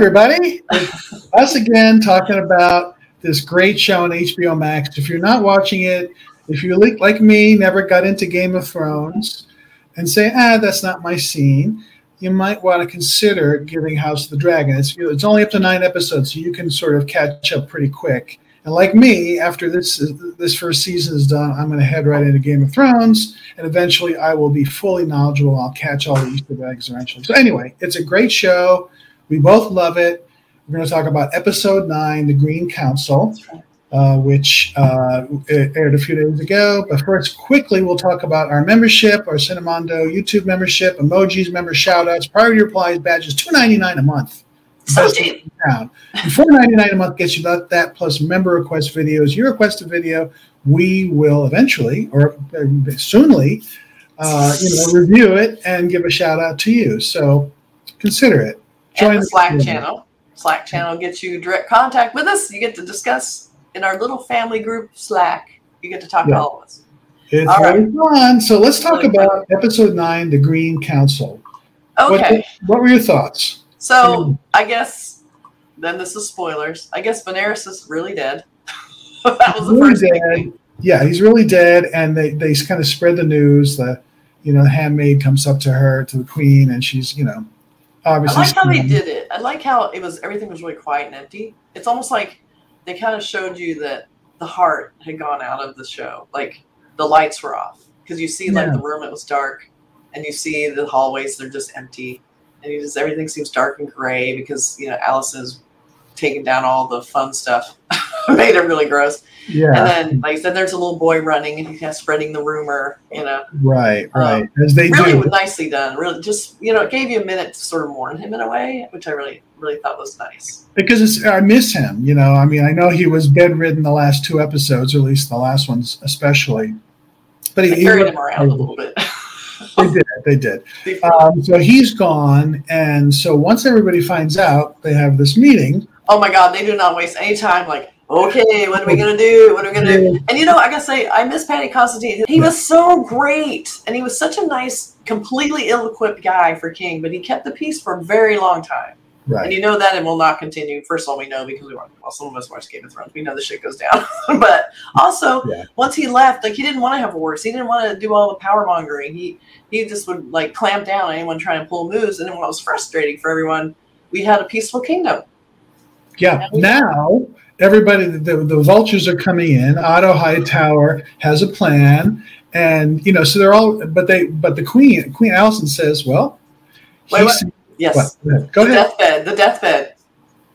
Everybody. Us again talking about this great show on HBO Max. If you're not watching it, if you like, like me, never got into Game of Thrones and say, ah, that's not my scene, you might want to consider giving House of the Dragon. It's, it's only up to nine episodes, so you can sort of catch up pretty quick. And like me, after this this first season is done, I'm going to head right into Game of Thrones, and eventually I will be fully knowledgeable. I'll catch all the Easter eggs eventually. So anyway, it's a great show. We both love it. We're going to talk about episode nine, The Green Council, uh, which uh, aired a few days ago. But first, quickly, we'll talk about our membership, our Cinemondo YouTube membership, emojis, member shoutouts, priority replies, badges, two ninety nine a month. So cheap. Four ninety nine a month gets you that, that plus member request videos. You request a video, we will eventually or soonly, uh, you know, review it and give a shout out to you. So consider it. Join and the Slack the channel. Slack channel gets you direct contact with us. You get to discuss in our little family group Slack. You get to talk yeah. to all of us. It's all right. fun. So let's talk really about fun. episode nine, the Green Council. Okay. What, what were your thoughts? So hmm. I guess then this is spoilers. I guess Daenerys is really dead. that was the really first dead. thing. Yeah, he's really dead, and they they kind of spread the news. The you know, the handmaid comes up to her to the queen, and she's you know obviously. I like how they did it. I like how it was. Everything was really quiet and empty. It's almost like they kind of showed you that the heart had gone out of the show. Like the lights were off because you see yeah. like the room it was dark, and you see the hallways they're just empty, and you just everything seems dark and gray because you know Alicent's taking down all the fun stuff. made it really gross. Yeah. And then, like I said, there's a little boy running and he's spreading the rumor, you know. Right, um, right. Um, As they really do. nicely done. Really, just you know, it gave you a minute to sort of mourn him in a way, which I really, really thought was nice. Because I miss him. You know, I mean, I know he was bedridden the last two episodes, or at least the last ones, especially. But he, carried he, him around a little bit. they did. They did. Um, so he's gone, and so once everybody finds out, they have this meeting. Oh my God! They do not waste any time. Like okay, what are we gonna do? What are we gonna do? And you know, I gotta say, I miss Paddy Considine. He was so great, and he was such a nice, completely ill-equipped guy for King, but he kept the peace for a very long time. Right. And you know that it will not continue. First of all, we know because we watch, well, some of us watch Game of Thrones. We know the shit goes down. but also, yeah. once he left, like he didn't want to have wars. He didn't want to do all the power mongering. He he just would like clamp down on anyone trying to pull moves. And then what was frustrating for everyone, we had a peaceful kingdom. Yeah. Now everybody, the, the vultures are coming in. Otto Hightower has a plan, and you know, so they're all. But they, but the queen, Queen Alicent says, "Well, wait, what? yes, what? Go the ahead. Deathbed, the deathbed."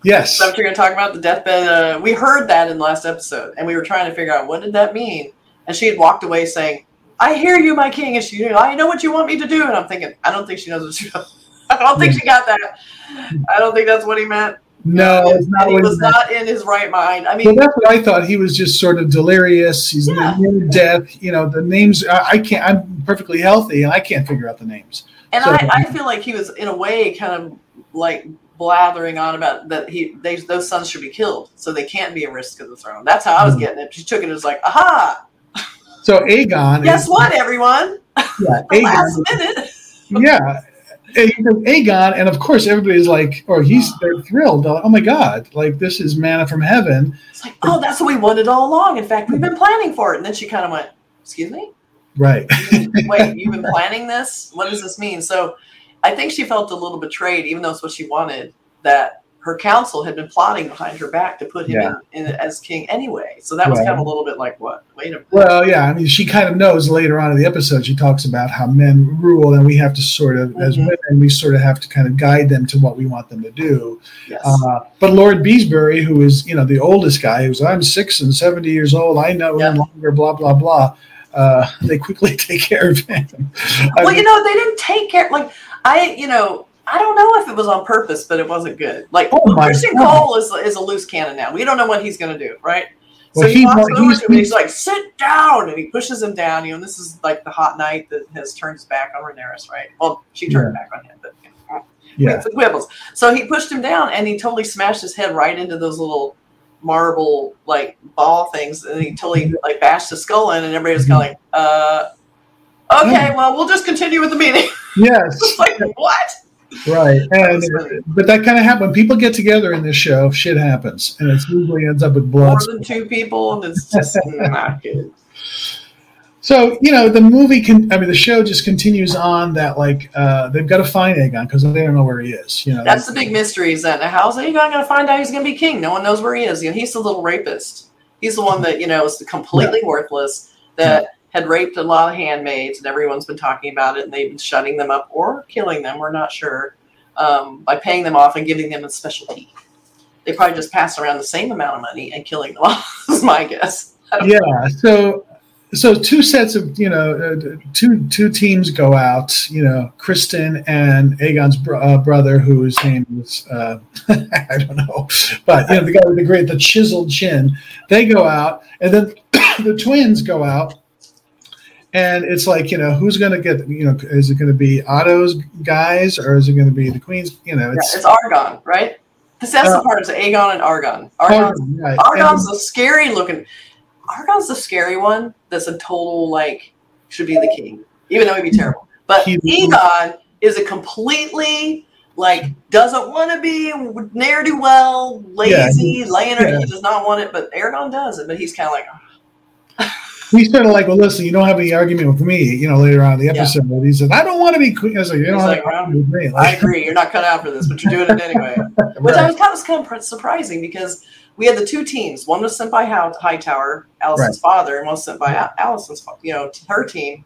Yes. So what you're going to talk about the deathbed. Uh, we heard that in the last episode, and we were trying to figure out what did that mean. And she had walked away saying, "I hear you, my king." And she, knew, I know what you want me to do. And I'm thinking, I don't think she knows what she. I don't think she got that. I don't think that's what he meant. No, it's not. he was not in his right mind. I mean, well, that's what I thought. He was just sort of delirious. He's yeah. near death. You know, the names. I, I, can't. I'm perfectly healthy, and I can't figure out the names. And so, I, I feel like he was in a way kind of like blathering on about that he they, those sons should be killed, so they can't be a risk of the throne. That's how I was mm-hmm. getting it. She took it as like, aha. So Aegon. Guess is, what, everyone? Yeah, Aegon. last minute. yeah, Aegon, and of course everybody's like, or he's they're thrilled. They're like, Oh my god, like this is manna from heaven. It's like, oh, that's what we wanted all along. In fact, we've been planning for it. And then she kind of went, excuse me? Right. Wait, you've been planning this? What does this mean? So I think she felt a little betrayed, even though it's what she wanted, that her council had been plotting behind her back to put him yeah. in, in, as king anyway. So that was kind of a little bit like, what? Wait a minute. Well, yeah. I mean, she kind of knows later on in the episode, she talks about how men rule and we have to sort of, mm-hmm. as women, we sort of have to kind of guide them to what we want them to do. Yes. Uh, but Lord Beesbury, who is, you know, the oldest guy, who's, I'm six and 70 years old, I know yeah. longer, blah, blah, blah. Uh, they quickly take care of him. well, mean, you know, they didn't take care. Like I, you know, I don't know if it was on purpose, but it wasn't good. Like oh Criston Cole is is a loose cannon now. We don't know what he's going to do, right? Well, so he walks over to him and he's like, "Sit down," and he pushes him down. You know, this is like the hot knight that has turned his back on Rhaenyra, right? Well, she turned yeah. back on him, but you know, yeah, quibbles. So he pushed him down, and he totally smashed his head right into those little marble like ball things, and he totally like bashed his skull in, and everybody was kind of like, "Uh, okay, well, we'll just continue with the meeting." Yes. like what? Right. And but that kind of happens when people get together in this show. Shit happens, and it usually ends up with blood. More than two people, and it's just not good. So you know the movie can. I mean, the show just continues on that like uh, they've got to find Aegon because they don't know where he is. You know, that's the big mystery. Is that how's Aegon going to find out he's going to be king? No one knows where he is. You know, he's the little rapist. He's the one that you know is completely yeah. worthless. That yeah. Had raped a lot of handmaids, and everyone's been talking about it, and they've been shutting them up or killing them. We're not sure um, by paying them off and giving them a specialty. They probably just pass around the same amount of money and killing them off. is my guess. Yeah. Know. So so two sets of you know uh, two two teams go out you know Criston and Aegon's br- uh, brother whose name is uh, I don't know but you know the guy with the great the chiseled chin they go out and then the twins go out and it's like you know who's going to get you know is it going to be Otto's guys or is it going to be the Queen's you know it's, yeah, it's Argon right the that's the uh, part is Aegon and Argon Argon's, Argon, right. Argon's and, a scary looking Argon's the scary one. That's a total like should be the king, even though he'd be terrible. But Aegon is a completely like doesn't want to be ne'er do well, lazy, yeah, laying yeah. He does not want it, but Aragorn does it. But he's kind of like. he's sort of like, well, listen, you don't have any argument with me. You know, later on in the episode, yeah. he says, I don't want to be queen. I was like, you don't like, with me. Like, I agree. You're not cut out for this, but you're doing it anyway. right. Which I was kind of, kind of surprising because we had the two teams. One was sent by Hightower, Alicent's right. father, and one was sent by Alicent's, you know, her team.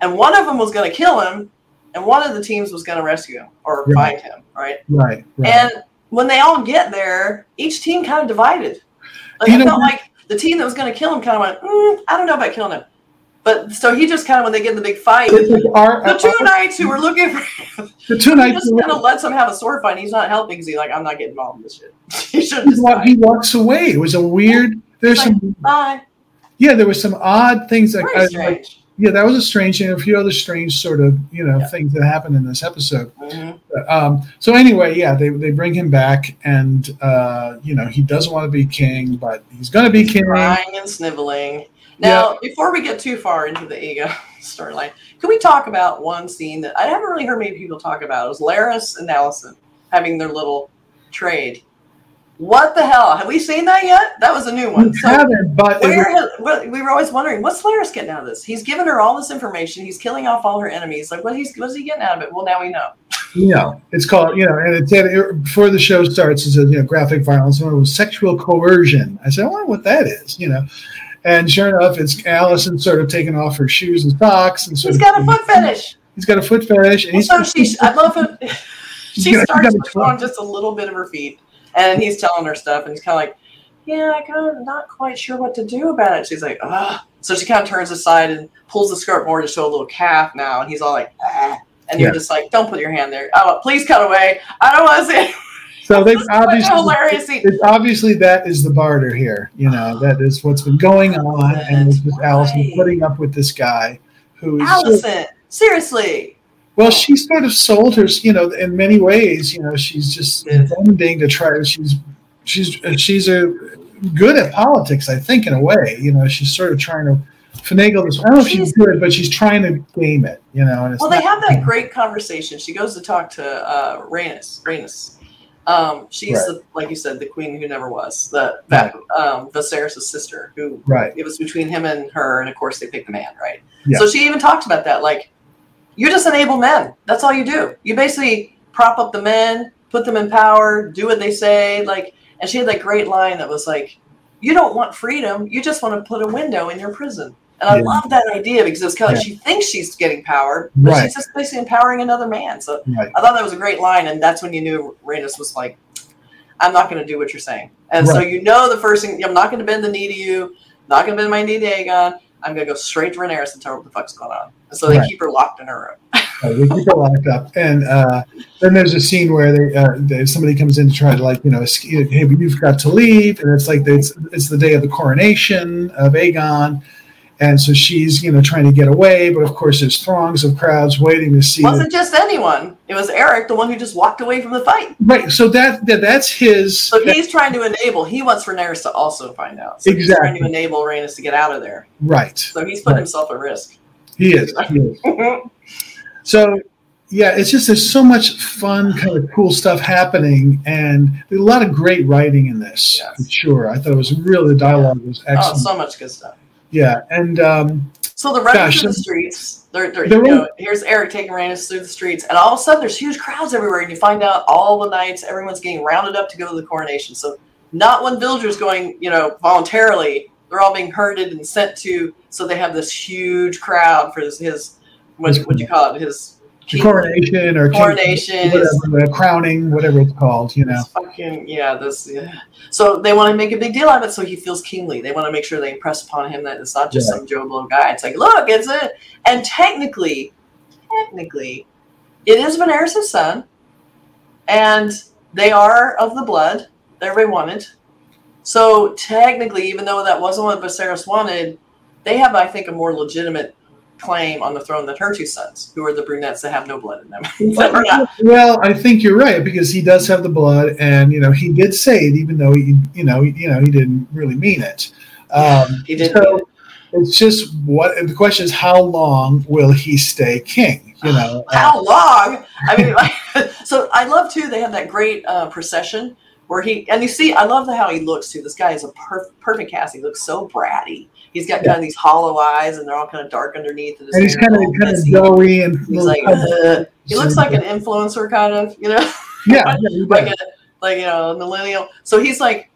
And one of them was going to kill him, and one of the teams was going to rescue him or right. find him, right? right? Right. And when they all get there, each team kind of divided. Like, I felt like the team that was going to kill him kind of went, mm, I don't know about killing him. But so he just kind of when they get in the big fight, our, the two our, knights who were looking for him, the two knights just kind of lets him have a sword fight. He's not helping because he's like, I'm not getting involved in this shit. he should just. He walks away. It was a weird. There's like, some. Bye. Yeah, there was some odd things. I, like, yeah, that was a strange thing. A few other strange sort of you know yeah. things that happened in this episode. Mm-hmm. Um, so anyway, yeah, they, they bring him back, and uh, you know he doesn't want to be king, but he's going to be king. Crying and sniveling. Now, yeah. before we get too far into the ego storyline, can we talk about one scene that I haven't really heard many people talk about? It was Larys and Alicent having their little trade. What the hell? Have we seen that yet? That was a new one. We so haven't, but we were always wondering, what's Larys getting out of this? He's given her all this information. He's killing off all her enemies. Like, what he's what's he getting out of it? Well, now we know. You know, it's called you know, and it said before the show starts, it says you know, graphic violence. One was sexual coercion. I said, I wonder what that is. You know, and sure enough, it's Alicent sort of taking off her shoes and socks and sort he's of. got a foot fetish. He's got a foot fetish, and well, he's. So I love it. she starts on just a little bit of her feet, and he's telling her stuff, and he's kind of like, "Yeah, I kind of not quite sure what to do about it." She's like, "Ah." So she kind of turns aside and pulls the skirt more to show a little calf now, and he's all like, ah. and you're just like, "Don't put your hand there. Oh, please cut away. I don't want to see." So they obviously hilarious. It's obviously that is the barter here. You know that is what's been going on, and it's just Alicent putting up with this guy who is Alicent. seriously. Well, she sort of sold her. You know, in many ways, you know, she's just bending to try. She's she's she's a good at politics, I think, in a way. You know, she's sort of trying to finagle this. I don't know if she's, she's good, but she's trying to game it. You know, well, they have that great conversation. She goes to talk to uh, Rhaenys. Rhaenys um, she's right. the, like you said, the queen who never was. The that um, Viserys' sister, who right. It was between him and her, and of course they picked the man, right? Yeah. So she even talked about that. Like, you just enable men. That's all you do. You basically prop up the men, put them in power, do what they say. Like, and she had that great line that was like, "You don't want freedom. You just want to put a window in your prison." And I yeah. love that idea because it's kind of yeah. she thinks she's getting power, but right. she's just basically empowering another man. So right. I thought that was a great line, and that's when you knew Rhaenys was like, "I'm not going to do what you're saying." And right. so you know the first thing, I'm not going to bend the knee to you, not going to bend my knee to Aegon. I'm going to go straight to Rhaenyra and tell her what the fuck's going on. And so they keep her locked in her room. they keep her locked up, and uh, then there's a scene where they, uh, they, somebody comes in to try to like you know, hey, you've got to leave, and it's like it's it's the day of the coronation of Aegon and so she's you know trying to get away but of course there's throngs of crowds waiting to see it wasn't just anyone it was Erryk the one who just walked away from the fight right so that, that that's his so he's trying to enable he wants Rhaenyra to also find out so exactly. he's trying to enable Rhaenys to get out of there right so he's putting right. himself at risk he is, he is. so yeah, it's just there's so much fun, kind of cool stuff happening, and a lot of great writing in this. Yes. For sure, I thought it was really the dialogue was excellent. Oh, so much good stuff. Yeah, and um, So they're running Gosh, through the streets. They're, they're, They're you know, here's Erryk taking Rhaenys through the streets, and all of a sudden there's huge crowds everywhere, and you find out all the knights, everyone's getting rounded up to go to the coronation. So not one villager's going, you know, voluntarily. They're all being herded and sent to. So they have this huge crowd for his, his what what do you call it? His the coronation or coronation. whatever, crowning, whatever it's called, you know. Fucking yeah, this yeah. So they want to make a big deal out of it, so he feels kingly. They want to make sure they impress upon him that it's not just Yeah. some Joe Blow guy. It's like, look, it's it. And technically, technically, it is Viserys' son, and they are of the blood that everybody wanted. So technically, even though that wasn't what Viserys wanted, they have, I think, a more legitimate claim on the throne than her two sons, who are the brunettes that have no blood in them. That not- Well, I think you're right because he does have the blood, and you know he did say it, even though he, you know, he, you know, he didn't really mean it. Um, he did. so it's just what the question is, how long will he stay king? You know, uh, How long? I mean, like, so I love too. They have that great uh, procession where he and you see. I love the, how he looks too. This guy is a per- perfect cast. He looks so bratty. He's got kind of these hollow eyes, and they're all kind of dark underneath. And, and he's kind of kind of doughy and He's like, uh, he looks like an influencer, kind of, you know, yeah, yeah, like a like you know, millennial. So he's like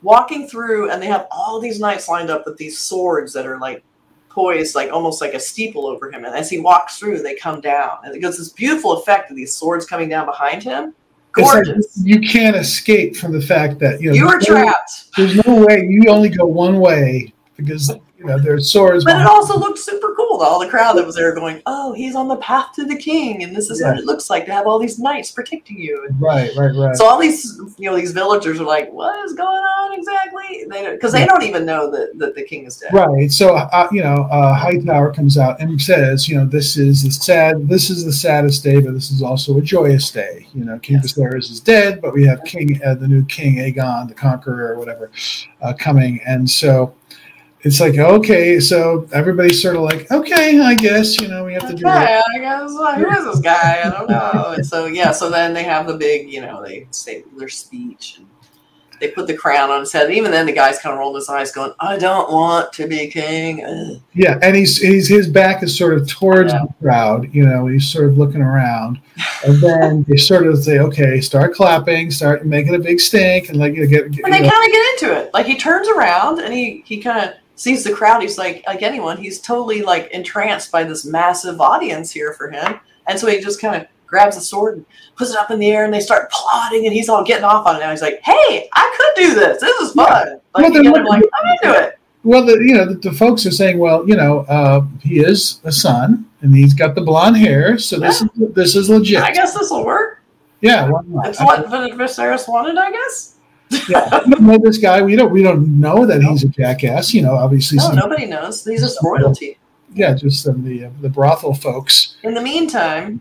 walking through, and they have all these knights lined up with these swords that are like poised, like almost like a steeple over him. And as he walks through, they come down, and it gives this beautiful effect of these swords coming down behind him. It's like you can't escape from the fact that you know you were no- trapped, There's no way you only go one way because you know there's swords. but it also looked super cool. All the crowd that was there going, "Oh, he's on the path to the king, and this is what it looks like to have all these knights protecting you." And right, right, right. So all these, you know, these villagers are like, "What is going on exactly?" They because they don't even know that, that the king is dead. Right. So, uh, you know, uh, Hightower comes out and says, you know, this is the sad, this is the saddest day, but this is also a joyous day. You know, King Yes. Viserys is dead, but we have King, uh, the new King Aegon, the Conqueror, or whatever, uh, coming, and so it's like, okay, so everybody's sort of like, okay, I guess, you know, we have to do it. I guess uh, who is this guy? I don't know. And so yeah, so then they have the big, you know, they say their speech and they put the crown on his head. And even then, the guy's kind of rolling his eyes, going, "I don't want to be king." Ugh. Yeah, and he's, he's his back is sort of towards the crowd. You know, he's sort of looking around, and then they sort of say, okay, start clapping, start making a big stink, and like you get, get And they kind of get into it. Like he turns around and he he kind of sees the crowd. He's like, like anyone, he's totally like entranced by this massive audience here for him. And so he just kind of grabs a sword and puts it up in the air, and they start plotting, and he's all getting off on it. Now he's like, "Hey, I could do this. This is fun." Like, Well, you then get what- him like, "I'm into it." Well, the, you know, the, the folks are saying, well, you know, uh, he is a son, and he's got the blonde hair, so this is this is legit. I guess this will work. Yeah, why not? It's what Vis- Viserys wanted, I guess. Yeah. Don't know this guy. We don't we don't know that he's a jackass. You know, obviously, No, nobody knows. He's just royalty. yeah, just some the uh, the brothel folks. In the meantime,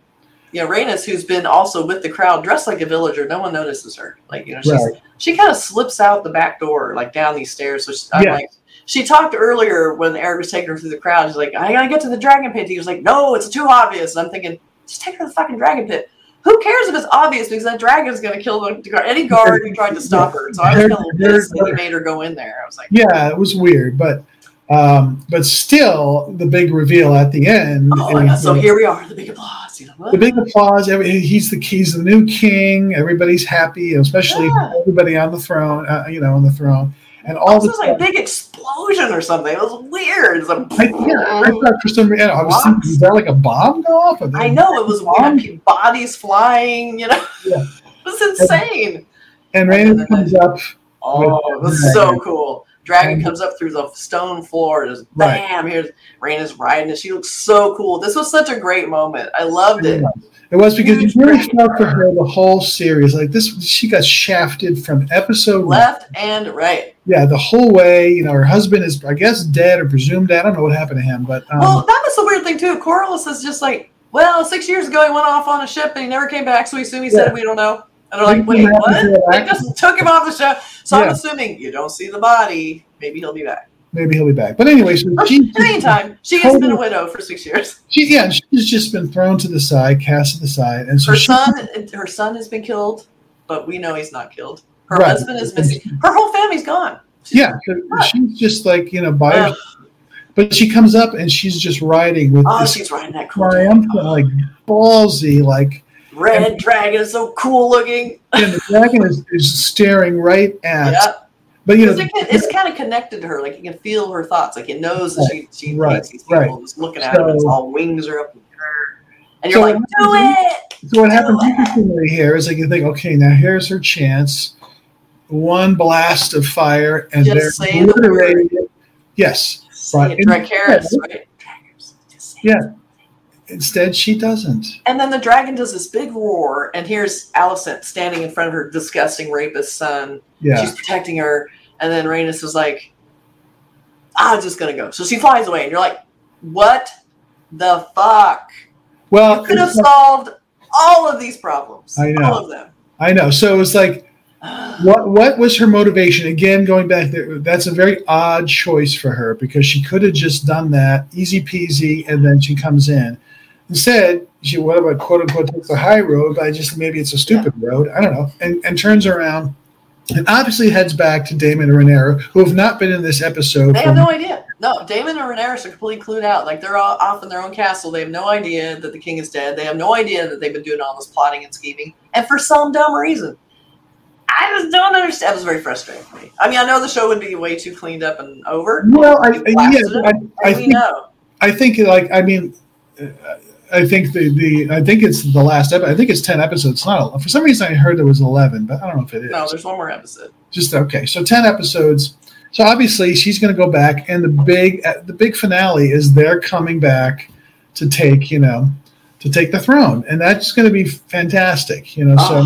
you know, Rhaenys, who's been also with the crowd, dressed like a villager, no one notices her. Like, you know, she's Right. she kind of slips out the back door, like down these stairs. So she, I'm Yeah. like, she talked earlier when Erryk was taking her through the crowd. She's like, I gotta get to the dragon pit. He was like, No, it's too obvious. And I'm thinking, just take her to the fucking dragon pit. Who cares if it's obvious because that dragon's gonna kill the, the guard- any guard who tried to stop her. So I was kind of pissed that he made her go in there. I was like, Yeah, it was weird, but um, but still, the big reveal at the end. Oh my is, god! So here we are, the big applause. You know, the big applause. Every, he's the he's the new king. Everybody's happy, especially Yeah. everybody on the throne. Uh, you know, on the throne, and all This was like a big explosion or something. It was weird. It's like, I, yeah, for some reason I was thinking, is that like a bomb go off? Or I know it was weird. Bodies flying. You know, Yeah. it was insane. And Raina comes up. Oh, it was so cool. Dragon And- comes up through the stone floor. Just Right. bam! Here's Rhaenys riding, and she looks so cool. This was such a great moment. I loved it. It was because you really felt for her the whole series. Like this, she got shafted from episode one. Left and right. Yeah, the whole way. You know, her husband is, I guess, dead or presumed dead. I don't know what happened to him, but um, well, that was the weird thing too. Corlys is just like, well, six years ago he went off on a ship and he never came back, so we assume he said we don't know. And they're like, wait, what? They just took him off the show. So I'm assuming you don't see the body. Maybe he'll be back. maybe he'll be back. But anyway, so oh, In she, the meantime, she has been a widow for six years. she, yeah, she's just been thrown to the side, cast to the side, and so Her she, son, her son has been killed, but we know he's not killed. Her Right. husband is missing. Her whole family's gone. yeah, so she's just like you know by. Ugh. But she comes up and she's just riding with Oh, this she's riding that cool. triumphant, like ballsy, like Red dragon is so cool looking. and the dragon is, is staring right at. Yeah, But you know, it's, it's kind of connected to her. Like you can feel her thoughts. Like it knows that she she Right, these people. right. Just looking at him, it's all wings are up in her, and you're So like, do it. So what happens it. interestingly here is like you think, okay, now here's her chance. One blast of fire and Just they're say the obliterated. Yes. Right. it, Dracarys, right? Dracarys. It. Yeah. Instead, she doesn't. And then the dragon does this big roar, and here's Alicent standing in front of her disgusting rapist son. Yeah. She's protecting her, and then Rhaenys is like, "I'm just gonna go." So she flies away, and you're like, "What the fuck?" Well, You could have solved all of these problems. I know. All of them. I know. So it was like, what what was her motivation? Again, going back there, that's a very odd choice for her because she could have just done that, easy peasy, and then she comes in. Instead, she what about quote unquote takes the high road, but I just maybe it's a stupid road. I don't know, and and turns around and obviously heads back to Daemon and Rhaenyra, who have not been in this episode. They for- have no idea. No, Daemon and Rhaenyra are completely clued out. Like they're all off in their own castle. They have no idea that the king is dead. They have no idea that they've been doing all this plotting and scheming. And for some dumb reason, I just don't understand. It was very frustrating for me. I mean, I know the show would be way too cleaned up and over. well, I, yeah, I, I think know. I think like I mean, uh, I think the the I think it's the last episode. I think it's ten episodes. It's not for some reason I heard there was eleven, but I don't know if it is. No, there's one more episode. Just okay, so ten episodes. So obviously she's going to go back, and the big uh, the big finale is they're coming back to take you know to take the throne, and that's going to be fantastic. You know, so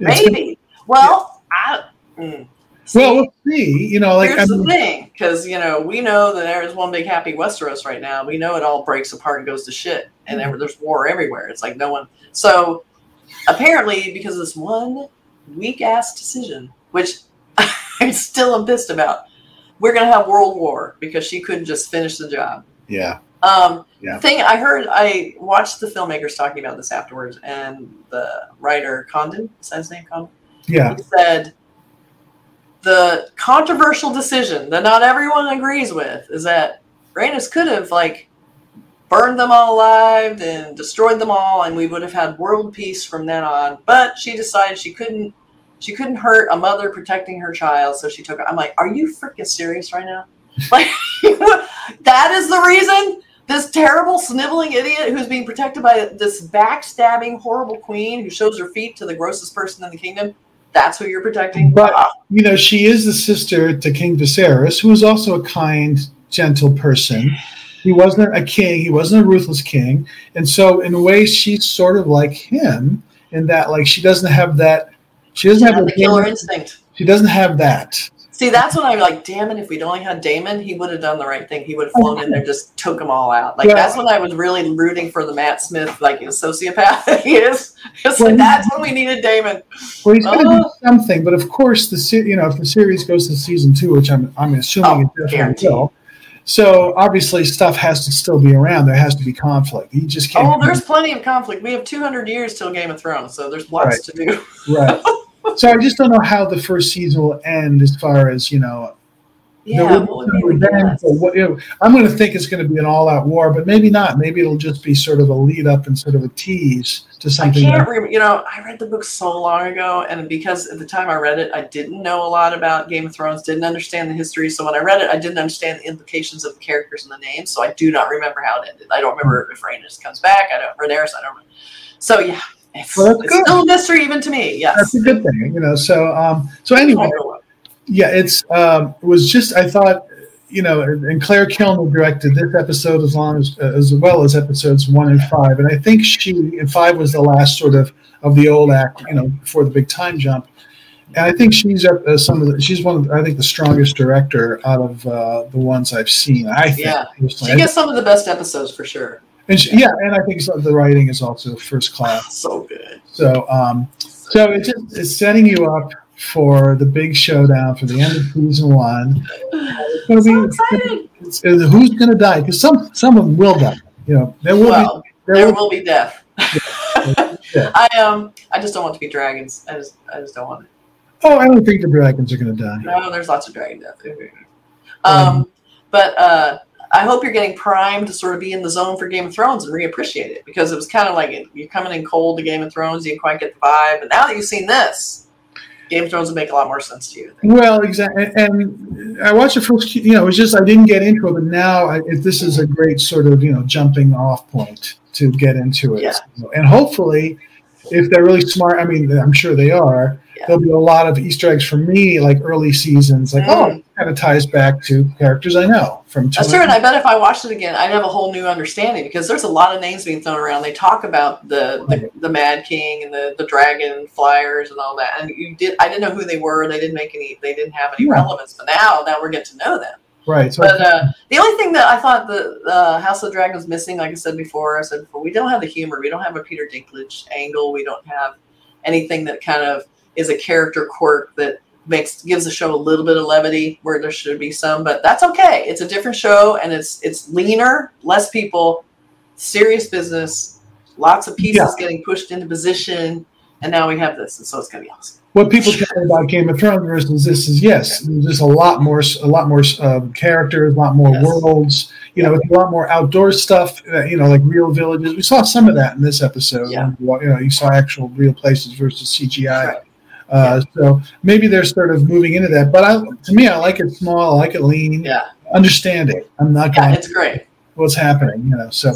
it's- Maybe. Well, I. Mm. Well, we'll see. You know, like I here's the thing, because you know we know that there is one big happy Westeros right now. We know it all breaks apart and goes to shit, and Mm-hmm. there's war everywhere. It's like no one. So apparently, because of this one weak ass decision, which I'm still am pissed about, we're gonna have world war because she couldn't just finish the job. yeah, Um, Yeah. Thing I heard, I watched the filmmakers talking about this afterwards, and the writer Condal, is that his name, Condal? yeah, He said the controversial decision that not everyone agrees with is that Rhaenys could have like burned them all alive and destroyed them all, and we would have had world peace from then on. But she decided she couldn't. She couldn't hurt a mother protecting her child, so she took. I'm like, are you freaking serious right now? Like, that is the reason this terrible sniveling idiot who's being protected by this backstabbing horrible queen who shows her feet to the grossest person in the kingdom. That's who you're protecting. But- you know, she is the sister to King Viserys, who is also a kind, gentle person. He wasn't a king; he wasn't a ruthless king, and so in a way, she's sort of like him in that, like, she doesn't have that. She doesn't have have the killer instinct. She doesn't have that. See, that's when I'm like, damn it! If we'd only had Daemon, he would have done the right thing. He would have flown in there, just took them all out. Like Well- that's when I was really rooting for the Matt Smith, like sociopath that he is. It's Well, like that's when we needed Daemon. Well, he's going to Oh. do something, but of course, the se- you know if the series goes to season two, which I'm I'm assuming Oh, it definitely will. So obviously, stuff has to still be around. There has to be conflict. You just can't. Oh, there's plenty of conflict. We have 200 years till Game of Thrones, so there's lots to do. right. So I just don't know how the first season will end as far as you know Yeah, what be would be some the revenge, best? what- you know, I'm going to think it's going to be an all-out war, but maybe not. Maybe it'll just be sort of a lead-up and sort of a tease to something. I can't remember. You know, I read the book so long ago, and because at the time I read it, I didn't know a lot about Game of Thrones, didn't understand the history. So when I read it, I didn't understand the implications of the characters and the names. So I do not remember how it ended. I don't remember if Rhaenys comes back. I don't. Rhaenyra, I don't. Remember. So yeah, it's, Well, that's it's still a mystery even to me. Yes. That's a good thing, you know. So, um, so anyway, yeah, it's um, it was just I thought, you know, and Claire Kilner directed this episode as long as as well as episodes one and five, and I think she and five was the last sort of of the old act, you know, before the big time jump. And I think she's up uh, some of the, she's one of the, I think the strongest director out of uh, the ones I've seen. I think Yeah. personally. She gets some of the best episodes for sure. And she, yeah, and I think of the writing is also first class. So good. So, um, so it's just it's setting you up for the big showdown for the end of season one. It's So be- excited. it's- it's who's going to die? Because some some of them will die. You know, there will Well, be. There there will, will be death. Yeah. I um, I just don't want to be dragons. I just, I just don't want it. oh, I don't think the dragons are going to die. No, there's lots of dragon death. Um, but uh, I hope you're getting primed to sort of be in the zone for Game of Thrones and reappreciate it because it was kind of like you're coming in cold to Game of Thrones. You didn't quite get the vibe, but now that you've seen this, Game of Thrones would make a lot more sense to you. Well, exactly. And I watched the first. You know, it was just I didn't get into it, but now I, this is a great sort of you know jumping off point to get into it. Yeah. And hopefully, if they're really smart, I mean, I'm sure they are. Yeah. There'll be a lot of Easter eggs for me, like early seasons. Like, oh, Mm. it kind of ties back to characters I know from. That's true, and I bet if I watched it again, I'd have a whole new understanding because there's a lot of names being thrown around. They talk about the the, the Mad King and the the Dragon Flyers and all that, and you did. I didn't know who they were. They didn't make any. They didn't have any Yeah. relevance. But now, now we're getting to know them. right. So But uh, the only thing that I thought the uh, House of Dragons missing, like I said before, I said before, we don't have the humor. We don't have a Peter Dinklage angle. We don't have anything that kind of is a character quirk that makes gives the show a little bit of levity where there should be some. But that's okay. It's a different show, and it's it's leaner, less people, serious business, lots of pieces Yeah. getting pushed into position, and now we have this, and so it's gonna be awesome. what people tell me about Game of Thrones versus this is yes, there's just a lot more, a lot more um, characters, a lot more Yes. worlds. You know, a lot more outdoor stuff. Uh, you know, like real villages. We saw some of that in this episode. Yeah. You know, you saw actual real places versus CGI. Right. Uh, So maybe they're sort of moving into that. But I, to me, I like it small. I like it lean. Yeah, Understand it. I'm not yeah, it's great. what's happening. You know. So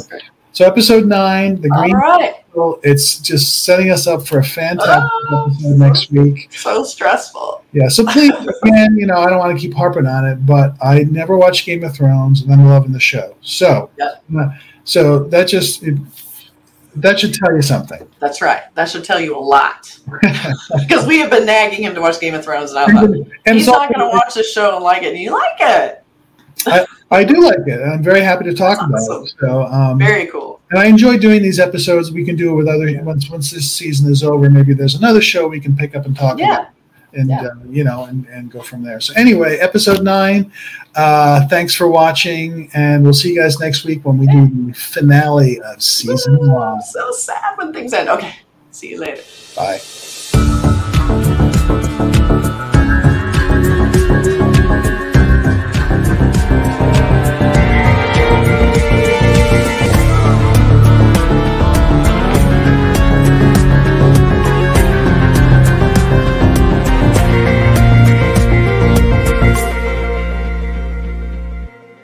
so episode nine, the green. right, Circle, It's just setting us up for a fantastic Oh. episode next week. so stressful. Yeah, so please, again, you know, I don't want to keep harping on it, but I never watched Game of Thrones, and I'm loving the show. So, Yeah. so that just it, that should tell you something. That's right. That should tell you a lot. Because we have been nagging him to watch Game of Thrones, and I'm like, and he's so not going to watch this show and like it. And you like it. I do like it. I'm very happy to talk about it. So, um, Very cool. and I enjoy doing these episodes. We can do it with other once once this season is over. Maybe there's another show we can pick up and talk about. And Yeah. uh, you know and, and go from there so anyway episode nine uh, thanks for watching and we'll see you guys next week when we do the finale of season Ooh, one I'm so sad when things end. Okay. See you later. bye